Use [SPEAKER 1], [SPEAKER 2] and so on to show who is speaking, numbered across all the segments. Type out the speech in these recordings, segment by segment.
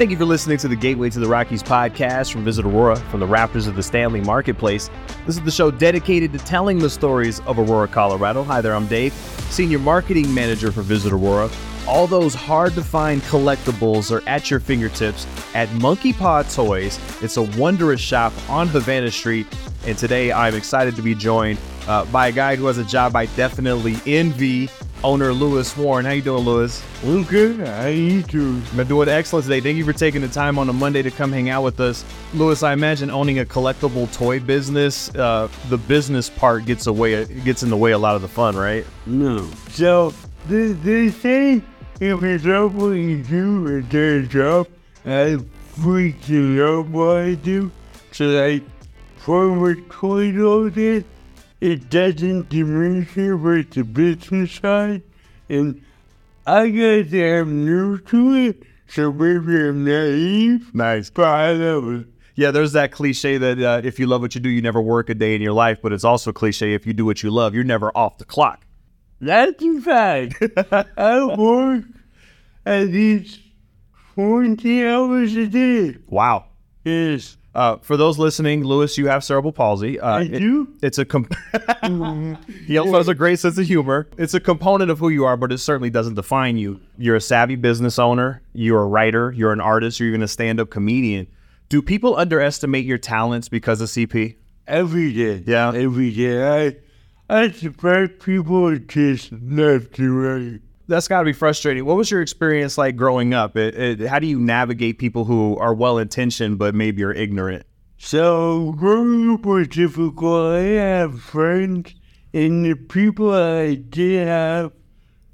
[SPEAKER 1] Thank you for listening to the Gateway to the Rockies podcast from Visit Aurora from the Raptors of the Stanley Marketplace. This is the show dedicated to telling the stories of Aurora, Colorado. Hi there, I'm Dave, Senior Marketing Manager for Visit Aurora. All those hard to find collectibles are at your fingertips at Monkey Paw Toys. It's a wondrous shop on Havana Street. And today I'm excited to be joined uh, by a guy who has a job I definitely envy owner Lewis Warren. How you doing, Lewis?
[SPEAKER 2] I'm good. How you doing?
[SPEAKER 1] I'm doing excellent today. Thank you for taking the time on a Monday to come hang out with us, Lewis. I imagine owning a collectible toy business, uh, the business part gets away gets in the way a lot of the fun, right?
[SPEAKER 2] No. So they, they say if love what you do it's a job, I freaking love what I do. So like for a toy all this, it doesn't diminish it with the business side. And I guess I'm new to it, so maybe I'm naive,
[SPEAKER 1] Nice.
[SPEAKER 2] but I love it.
[SPEAKER 1] Yeah, there's that cliche that uh, if you love what you do, you never work a day in your life. But it's also cliche if you do what you love, you're never off the clock.
[SPEAKER 2] That's a fact. I work at least 40 hours a day.
[SPEAKER 1] Wow.
[SPEAKER 2] Yes,
[SPEAKER 1] Uh, for those listening, Lewis, you have cerebral palsy. Uh,
[SPEAKER 2] I
[SPEAKER 1] it-
[SPEAKER 2] do.
[SPEAKER 1] it's a comp- he also has a great sense of humor. It's a component of who you are, but it certainly doesn't define you. You're a savvy business owner. You're a writer. You're an artist. You're even a stand-up comedian. Do people underestimate your talents because of CP?
[SPEAKER 2] Every day.
[SPEAKER 1] Yeah.
[SPEAKER 2] Every day. I, I surprise people just left and right.
[SPEAKER 1] That's got to be frustrating. What was your experience like growing up? It, it, how do you navigate people who are well-intentioned but maybe are ignorant?
[SPEAKER 2] So, growing up was difficult. I have friends, and the people I did have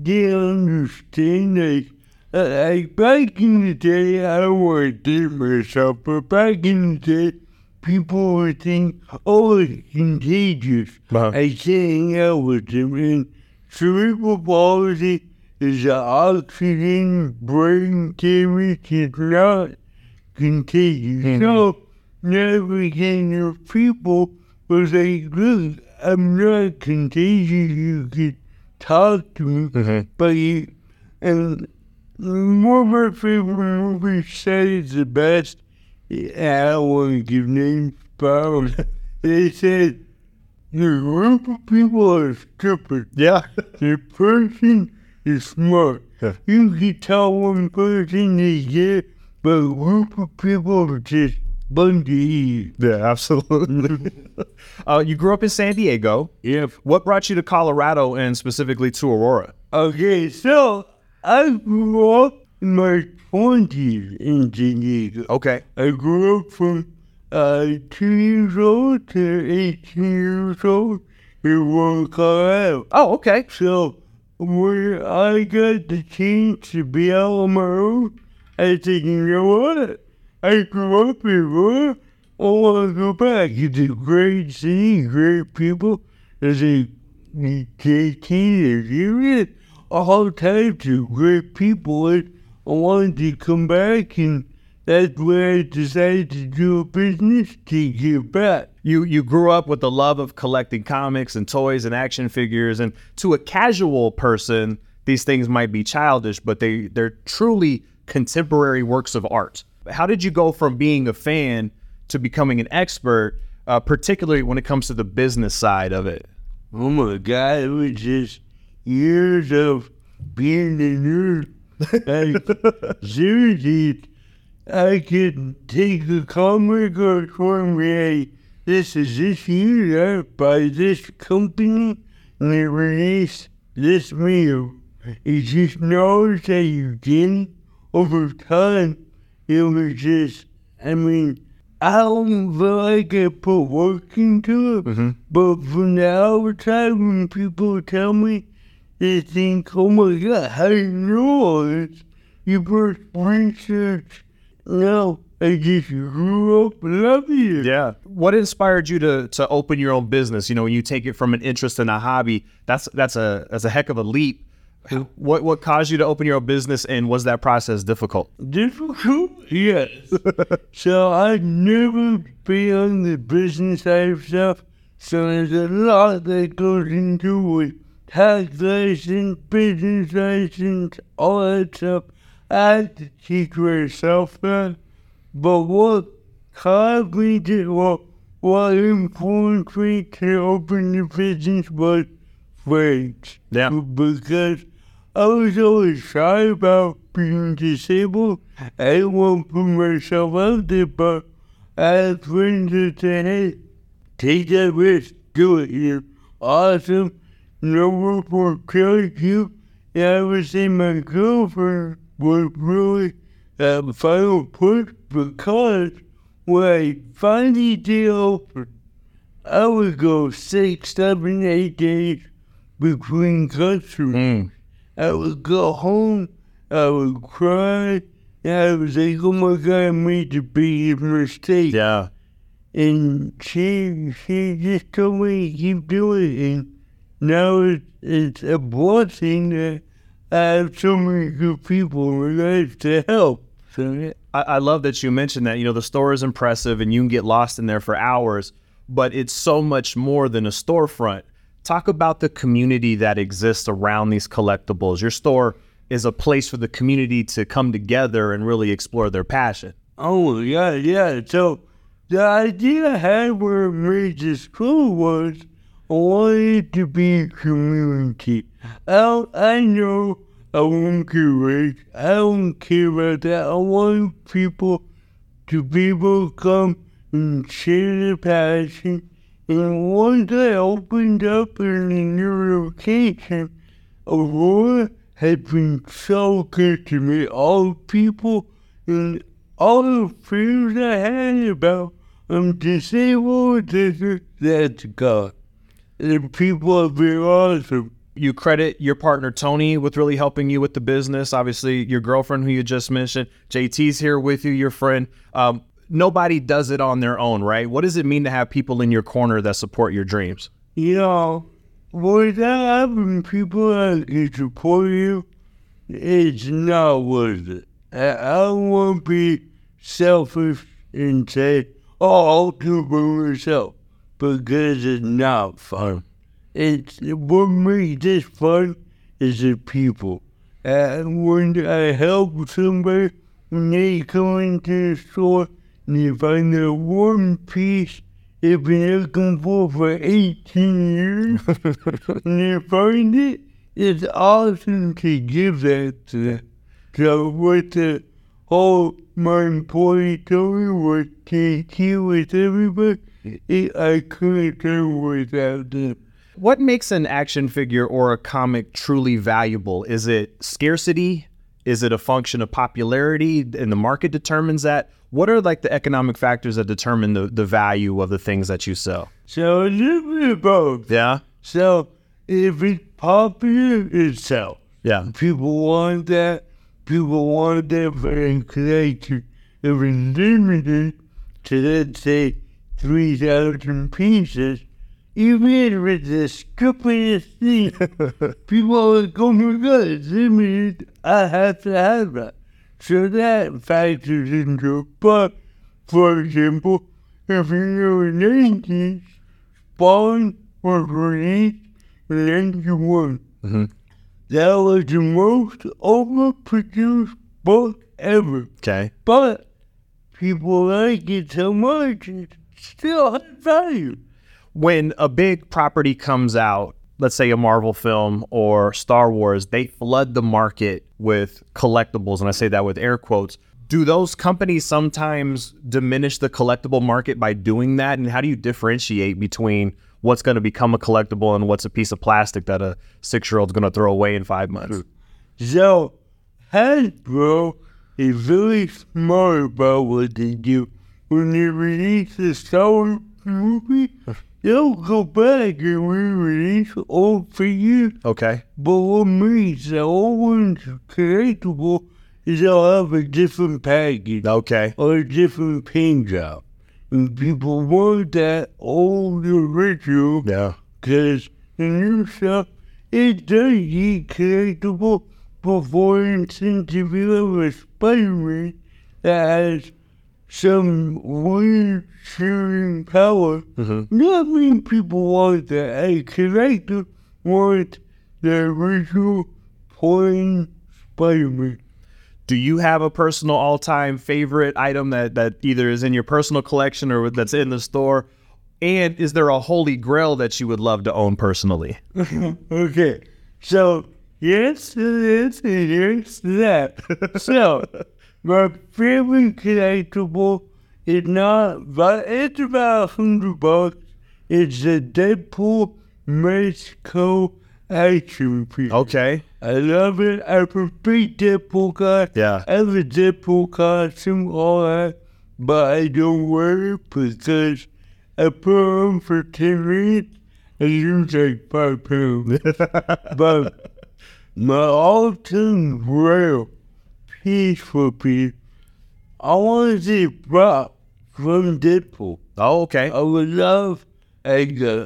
[SPEAKER 2] didn't understand. Like, like back in the day, I don't date myself, but back in the day, people would think, oh, it's contagious.
[SPEAKER 1] Uh-huh.
[SPEAKER 2] I can't hang out with them. And cerebral palsy is an oxygen brain damage. It's not contagious. So, navigating of people was like, look, I'm not contagious. You could talk to mm-hmm. me, but you, and one of my favorite movies said it's the best. I don't want to give names, but they said the group of people are stupid.
[SPEAKER 1] Yeah.
[SPEAKER 2] The person is smart.
[SPEAKER 1] Yeah.
[SPEAKER 2] You can tell one person is good, but a group of people are just bunch of idiots.
[SPEAKER 1] Yeah, absolutely. uh, you grew up in San Diego.
[SPEAKER 2] Yep.
[SPEAKER 1] What brought you to Colorado and specifically to Aurora?
[SPEAKER 2] Okay, so I grew up in my 20s in San Diego.
[SPEAKER 1] Okay.
[SPEAKER 2] I grew up from uh, 2 years old to 18 years old in Aurora, Colorado.
[SPEAKER 1] Oh, okay.
[SPEAKER 2] So when I got the chance to be out on my own, I said, you know what? I grew up in Aurora. Oh, I want to go back. It's a great city, great people. There's a dedicated area, all types of great people. I wanted to come back, and that's where I decided to do a business to give back.
[SPEAKER 1] You you grew up with the love of collecting comics and toys and action figures, and to a casual person, these things might be childish, but they they're truly contemporary works of art. How did you go from being a fan to becoming an expert, uh, particularly when it comes to the business side of it?
[SPEAKER 2] Oh my god, it was just years of being a nerd. Like, seriously, I could take a comic or me, hey, this is this year by this company, and they release this meal. It just knows that you get over time. It was just, I mean, I don't feel like I put work into it, mm-hmm. but from the outside, when people tell me, they think, oh my god, how do you know all this? You first research. No, I just grew up loving it.
[SPEAKER 1] Yeah. What inspired you to to open your own business? You know, when you take it from an interest and a hobby, that's that's a that's a heck of a leap. What what caused you to open your own business, and was that process difficult?
[SPEAKER 2] Difficult? Yes. so I've never been on the business side of stuff. So there's a lot that goes into it. Tax license, business license, all that stuff. I had to teach myself that. But what me to, what, what influenced me to open the business was friends.
[SPEAKER 1] Yeah.
[SPEAKER 2] Because I was always shy about being disabled. I didn't want to put myself out there, but I had friends that said, hey, take that risk, do it. You're awesome. No one will kill you. And I would say my girlfriend was really a final push because when I finally did open, I would go six, seven, eight days between customers.
[SPEAKER 1] Mm.
[SPEAKER 2] I would go home, I would cry, and I was like, oh my God, I made the biggest mistake.
[SPEAKER 1] Yeah.
[SPEAKER 2] And she, she just told me to keep doing it. And now it's, it's a blessing that I have so many good people life to help.
[SPEAKER 1] I, I love that you mentioned that. You know, the store is impressive and you can get lost in there for hours, but it's so much more than a storefront. Talk about the community that exists around these collectibles. Your store is a place for the community to come together and really explore their passion.
[SPEAKER 2] Oh yeah, yeah. So the idea I had when I made the school was wanted to be community. I don't, I know I get rich. I don't care about that. I want people to be able to come and share their passion. And once I opened up in a new location, Aurora had been so good to me. All the people and all the fears I had about I'm disabled, that's gone. The people have been awesome.
[SPEAKER 1] You credit your partner Tony with really helping you with the business. Obviously, your girlfriend, who you just mentioned, JT's here with you, your friend. Um, nobody does it on their own, right? What does it mean to have people in your corner that support your dreams?
[SPEAKER 2] You know, without having people that support you, it's not worth it. I, I to be selfish and say, oh, I'll do it myself, because it's not fun. It's what makes this fun is the people. And when I help somebody, when they come into the store and they find their one piece they've been looking for for 18 years, and they find it, it's awesome to give that to them. So what the whole my employee told me was deal with everybody, I couldn't do without them.
[SPEAKER 1] What makes an action figure or a comic truly valuable? Is it scarcity? Is it a function of popularity and the market determines that? What are like the economic factors that determine the, the value of the things that you sell?
[SPEAKER 2] So a little bit both.
[SPEAKER 1] Yeah.
[SPEAKER 2] So if it's popular, it sells.
[SPEAKER 1] Yeah.
[SPEAKER 2] People want that. People want that for a collection. If it's limited to, let's say, 3,000 pieces, even if it's the stupidest thing, people are like, oh my god, it's limited. I have to have that. So that factors into it. But, for example, if you the 80s, Spawn was released in 91.
[SPEAKER 1] Mhm.
[SPEAKER 2] That was the most overproduced book ever.
[SPEAKER 1] Okay.
[SPEAKER 2] But people like it so much, it still has value.
[SPEAKER 1] When a big property comes out, let's say a Marvel film or Star Wars, they flood the market with collectibles. And I say that with air quotes. Do those companies sometimes diminish the collectible market by doing that? And how do you differentiate between what's going to become a collectible and what's a piece of plastic that a six year old's going to throw away in five months?
[SPEAKER 2] So Hasbro is very smart about what they do. When they release a Star Wars movie, they'll go back and re-release old figures.
[SPEAKER 1] Okay.
[SPEAKER 2] But what makes the old ones collectible is they'll have a different package
[SPEAKER 1] Okay.
[SPEAKER 2] or a different paint job. And people want that old original
[SPEAKER 1] Yeah.
[SPEAKER 2] because the new stuff, it does get collectible. But for instance, if you have a Spider-Man that has some weird shooting power,
[SPEAKER 1] Mm-hmm.
[SPEAKER 2] that means people want that. A collector wants the original plain Spider-Man.
[SPEAKER 1] Do you have a personal all-time favorite item that that either is in your personal collection or that's in the store? And is there a holy grail that you would love to own personally?
[SPEAKER 2] okay, so yes, yes, yes, that. so my favorite collectible is not, but it's about a hundred bucks. It's the Deadpool Mezco action figure.
[SPEAKER 1] Okay.
[SPEAKER 2] I love it. A big Deadpool.
[SPEAKER 1] Yeah.
[SPEAKER 2] I have a Deadpool costume, all that, but I don't wear it because I put on for 10 minutes and lose like 5 pounds. but my all-time real peaceful piece, I want to see Brock from Deadpool.
[SPEAKER 1] Oh, okay.
[SPEAKER 2] I would love a,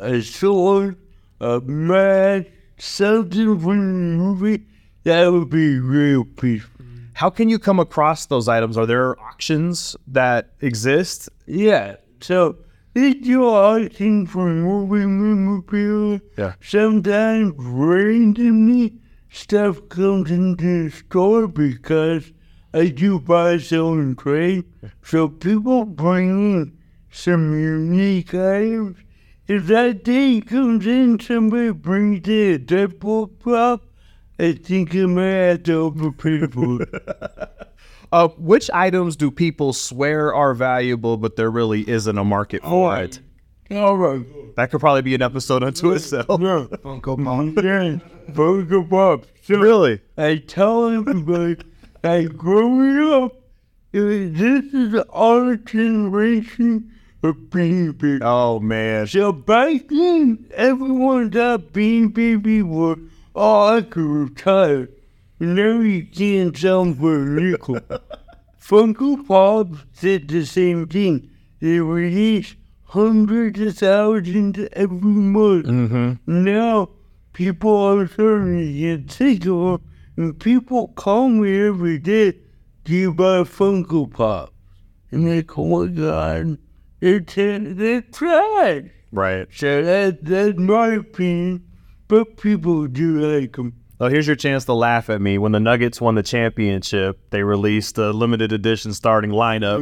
[SPEAKER 2] a sword, a mask, something from the movie that would be real peaceful.
[SPEAKER 1] How can you come across those items? Are there auctions that exist?
[SPEAKER 2] Yeah, so if you're asking for movie memorabilia,
[SPEAKER 1] Yeah.
[SPEAKER 2] sometimes randomly stuff comes into the store because I do buy, sell, and trade. So people bring in some unique items. If that day comes in, somebody brings in a Deadpool prop, I think I might have to overpay people.
[SPEAKER 1] Uh, which items do people swear are valuable, but there really isn't a market for it?
[SPEAKER 2] All right.
[SPEAKER 1] That could probably be an episode unto itself.
[SPEAKER 2] No.
[SPEAKER 3] Funko Pop.
[SPEAKER 2] Yes, Funko Pop. So
[SPEAKER 1] Really?
[SPEAKER 2] I tell everybody that growing up, this is our generation of Bean Baby.
[SPEAKER 1] Oh man.
[SPEAKER 2] So back then, everyone thought Bean Baby were, oh, I could retire. Now you can't sell them for a nickel. Funko Pop did the same thing. They release hundreds of thousands every month.
[SPEAKER 1] Mm-hmm.
[SPEAKER 2] Now people are starting to get sick of and people call me every day, do you buy Funko Pop? And they go, oh my God, they're, t- they're trash.
[SPEAKER 1] Right.
[SPEAKER 2] So that, that's my opinion, but people do like them.
[SPEAKER 1] Oh, here's your chance to laugh at me. When the Nuggets won the championship, they released a limited edition starting lineup,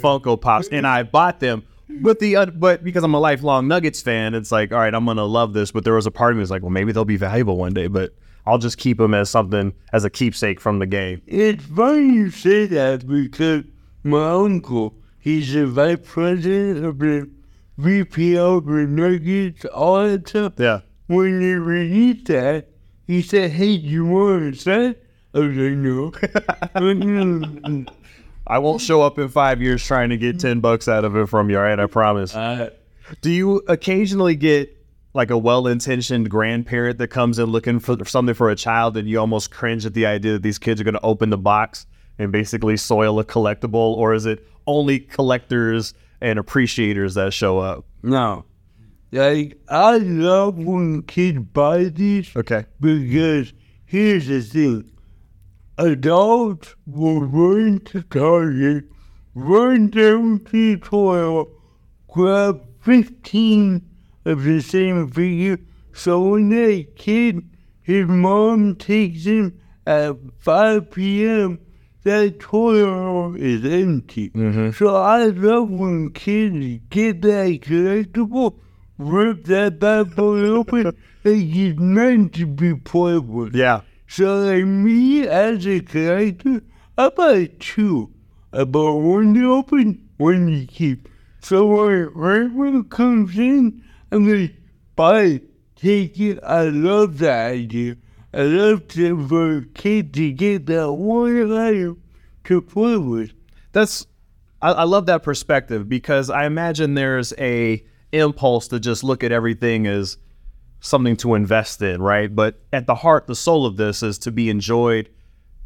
[SPEAKER 1] Funko Pops, and I bought them. But the uh, but because I'm a lifelong Nuggets fan, it's like, all right, I'm gonna love this. But there was a part of me was like, well, maybe they'll be valuable one day. But I'll just keep them as something as a keepsake from the game.
[SPEAKER 2] It's funny you say that because my uncle, he's the vice president of the VPL, the Nuggets, all that stuff.
[SPEAKER 1] Yeah.
[SPEAKER 2] When they released that, he said, hey, you want a set? I was like, no.
[SPEAKER 1] I won't show up in five years trying to get ten bucks out of it from you. All right, I promise.
[SPEAKER 2] uh,
[SPEAKER 1] Do you occasionally get like a well-intentioned grandparent that comes in looking for something for a child, and you almost cringe at the idea that these kids are going to open the box and basically soil a collectible, or is it only collectors and appreciators that show up?
[SPEAKER 2] no. Like, I love when kids buy these
[SPEAKER 1] Okay.
[SPEAKER 2] because here's the thing. Adults will run to Target, run down to the toilet, grab 15 of the same figure, so when that kid, his mom takes him at 5 p.m., that toilet is empty. Mm-hmm. So I love when kids get that collectible, rip that bad boy open, like it's meant to be played with.
[SPEAKER 1] Yeah.
[SPEAKER 2] So like me as a collector, I buy two. I buy one to open, one to keep. So when right when it comes in, I'm gonna buy it, take it. I love that idea. I love to for a kid to get that one item to play with.
[SPEAKER 1] That's I, I love that perspective because I imagine there's a impulse to just look at everything as something to invest in, right? But at the heart, the soul of this is to be enjoyed,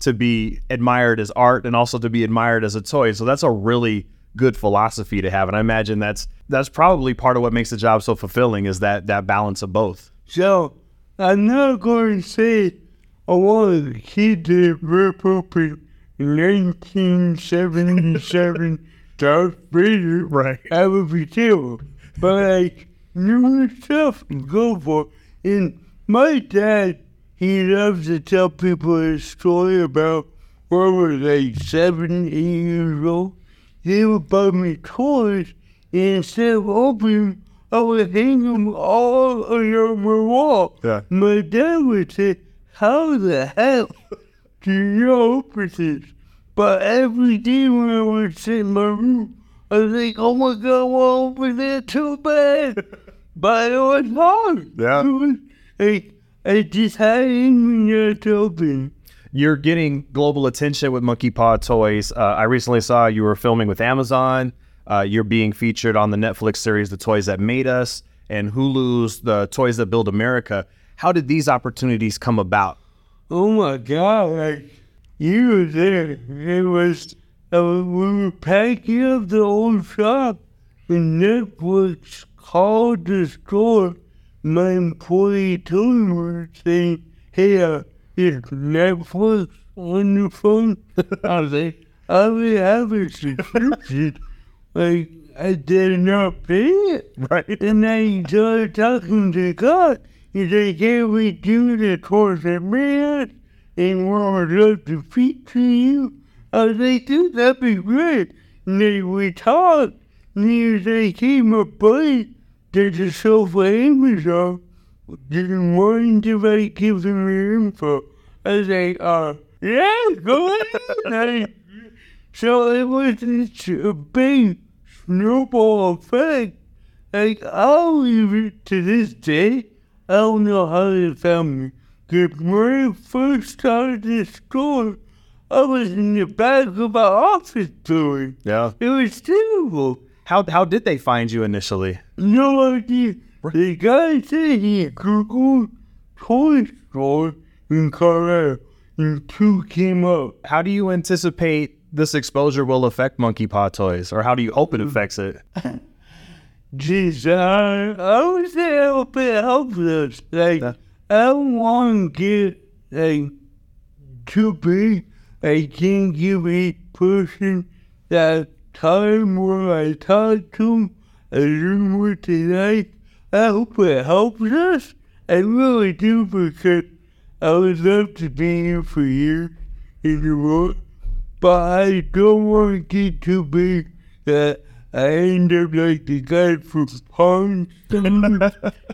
[SPEAKER 1] to be admired as art, and also to be admired as a toy. So that's a really good philosophy to have, and I imagine that's that's probably part of what makes the job so fulfilling is that that balance of both.
[SPEAKER 2] So I'm not going to say I want a kid to up a 1977 Darth Vader.
[SPEAKER 1] Right.
[SPEAKER 2] That would be terrible. But like new stuff to go for. And my dad, he loves to tell people a story about when I was like seven, eight years old, they would buy me toys, and instead of opening, I would hang them all around my wall.
[SPEAKER 1] Yeah.
[SPEAKER 2] My dad would say, How the hell do you open this? But every day when I would sit in my room, I was like, Oh my god, I want to open that too bad. but it was hard.
[SPEAKER 1] Yeah.
[SPEAKER 2] It was like, I just had it in me not to open.
[SPEAKER 1] You're getting global attention with Monkey Paw Toys. Uh, I recently saw you were filming with Amazon. Uh, you're being featured on the Netflix series The Toys That Made Us and Hulu's The Toys That Built America. How did these opportunities come about?
[SPEAKER 2] Oh my god, like you were there. It was uh, we were packing up the old shop and Netflix called the store. My employee told me saying, Hey, uh, is Netflix on the phone? I was like, I already have a subscription. Like I did not pay it.
[SPEAKER 1] Right.
[SPEAKER 2] And I started talking to God. He's like, can we do the course of man? And we would love to feature you. I was like, dude, that'd be great. And then we talked. And he was like, hey, my buddy, there's a show for Amazon. Didn't want to like give them your info. I was like, uh, yeah, go ahead. So it was this a big snowball effect. Like, I'll even to this day, I don't know how they found me. Because when I first started this store, I was in the back of my office building.
[SPEAKER 1] Yeah.
[SPEAKER 2] It was terrible.
[SPEAKER 1] How, how did they find you initially?
[SPEAKER 2] No idea. The guy said he Googled toy store in Colorado, and two came up.
[SPEAKER 1] How do you anticipate this exposure will affect Monkey Paw Toys, or how do you hope it affects it?
[SPEAKER 2] Jeez, I, I would say help it helpless. Like,
[SPEAKER 1] Yeah.
[SPEAKER 2] I don't want to get, like. I can't give each person that time where I talk to learn what they. I hope it helps us. I really do because I would love to be here for years in the world. But I don't want it to be that I end up like the guy from Pawn Stars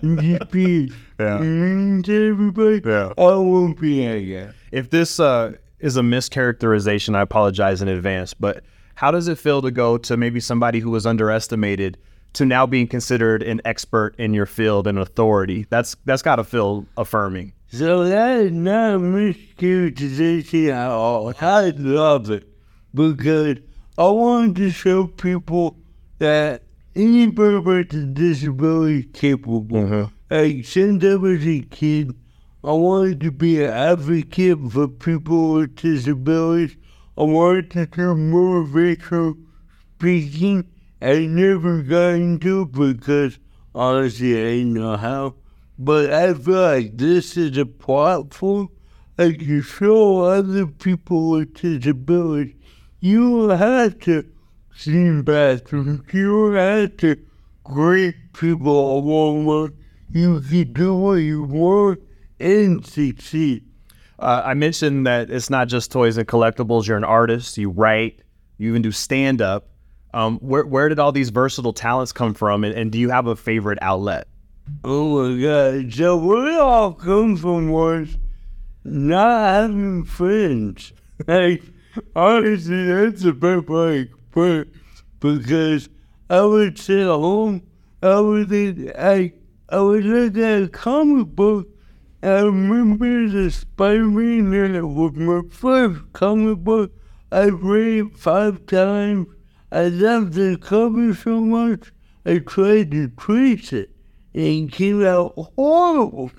[SPEAKER 2] and just be
[SPEAKER 1] Yeah.
[SPEAKER 2] mean everybody.
[SPEAKER 1] Yeah.
[SPEAKER 2] I won't be that.
[SPEAKER 1] If this uh, is a mischaracterization, I apologize in advance. But how does it feel to go to maybe somebody who was underestimated to now being considered an expert in your field and authority? That's that's got to feel affirming.
[SPEAKER 2] So that is not a mischaracterization at all. I love it because I wanted to show people that anybody with a disability is capable. Mm-hmm. Like since I was a kid, I wanted to be an advocate for people with disabilities. I wanted to do motivational speaking. I never got into it because honestly I didn't know how. But I feel like this is a platform I can show other people with disabilities. You have to clean bathrooms. You have to greet people along with you can do what you want and succeed.
[SPEAKER 1] Uh, I mentioned that it's not just toys and collectibles. You're an artist. You write. You even do stand up. Um, where where did all these versatile talents come from, and, and do you have a favorite outlet?
[SPEAKER 2] Oh my god. So where it all come from was not having friends. Like honestly that's a bit like but because I would sit home, I would I I would look at a comic book I remember the Spider-Man that was my first comic book. I read it five times. I loved the cover so much, I tried to trace it. And came out horrible.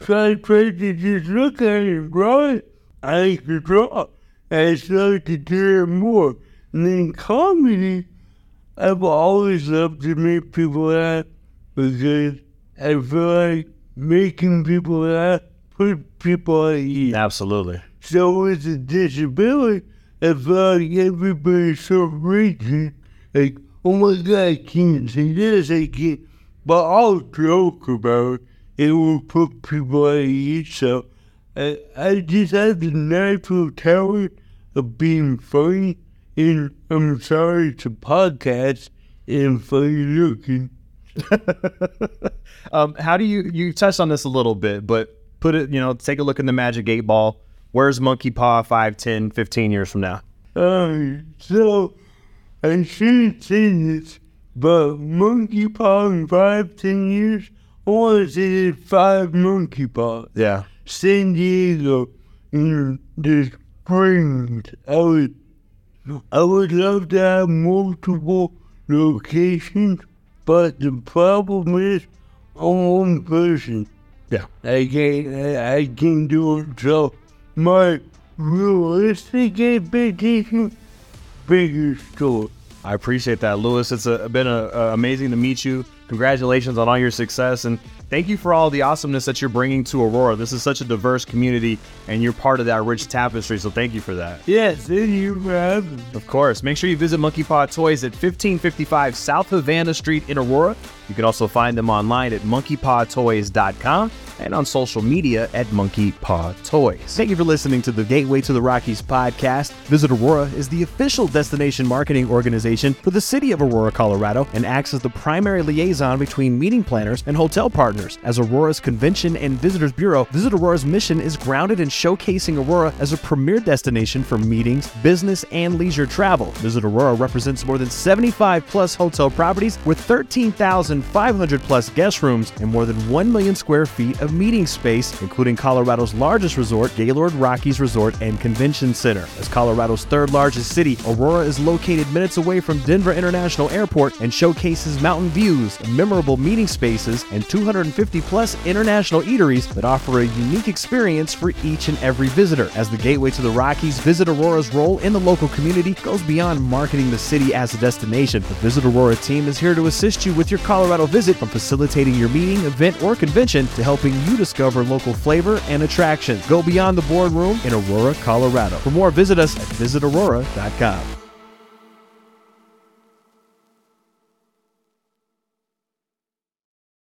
[SPEAKER 2] so I tried to just look at it and draw it. I could draw. And I started to do it more. And then comedy, I've always loved to make people laugh because I feel like making people laugh put people at ease.
[SPEAKER 1] Absolutely.
[SPEAKER 2] So with a disability, I feel like everybody's so rigid. Like, oh my God, I can't say this, I can't. But I'll joke about it. It will put people at ease. So I, I just have the natural talent of being funny, and I'm sorry to podcast and funny looking.
[SPEAKER 1] um, how do you you touched on this a little bit, but put it, you know, take a look in the Magic Eight Ball. Where's Monkey Paw 5, 10, 15 years from now?
[SPEAKER 2] Uh, so I shouldn't say this, but Monkey Paw in five, ten years, I want to say five Monkey Paws.
[SPEAKER 1] Yeah.
[SPEAKER 2] San Diego in the spring. I would, I would love to have multiple locations, but the problem is I'm one person.
[SPEAKER 1] Yeah.
[SPEAKER 2] I can't, I, I can't do it. So my realistic expectation, bigger store.
[SPEAKER 1] I appreciate that, Lewis. It's a, been a, a amazing to meet you. Congratulations on all your success, and thank you for all the awesomeness that you're bringing to Aurora. This is such a diverse community, and you're part of that rich tapestry. So thank you for that.
[SPEAKER 2] Yes, thank you for.
[SPEAKER 1] Of course. Make sure you visit Monkey Paw Toys at 1555 South Havana Street in Aurora. You can also find them online at monkeypawtoys.com and on social media at Monkey Paw Toys. Thank you for listening to the Gateway to the Rockies podcast. Visit Aurora is the official destination marketing organization for the city of Aurora, Colorado, and acts as the primary liaison between meeting planners and hotel partners. As Aurora's Convention and Visitors Bureau, Visit Aurora's mission is grounded in showcasing Aurora as a premier destination for meetings, business, and leisure travel. Visit Aurora represents more than 75 plus hotel properties with 13,500 plus guest rooms and more than 1 million square feet of meeting space, including Colorado's largest resort, Gaylord Rockies Resort and Convention Center. As Colorado's third largest city, Aurora is located minutes away from Denver International Airport and showcases mountain views, memorable meeting spaces, and 250 plus international eateries that offer a unique experience for each and every visitor. As the gateway to the Rockies, Visit Aurora's role in the local community goes beyond marketing the city as a destination. The Visit Aurora team is here to assist you with your Colorado visit from facilitating your meeting, event, or convention to helping you discover local flavor and attractions. Go beyond the boardroom in Aurora, Colorado. For more, visit us at visitaurora.com.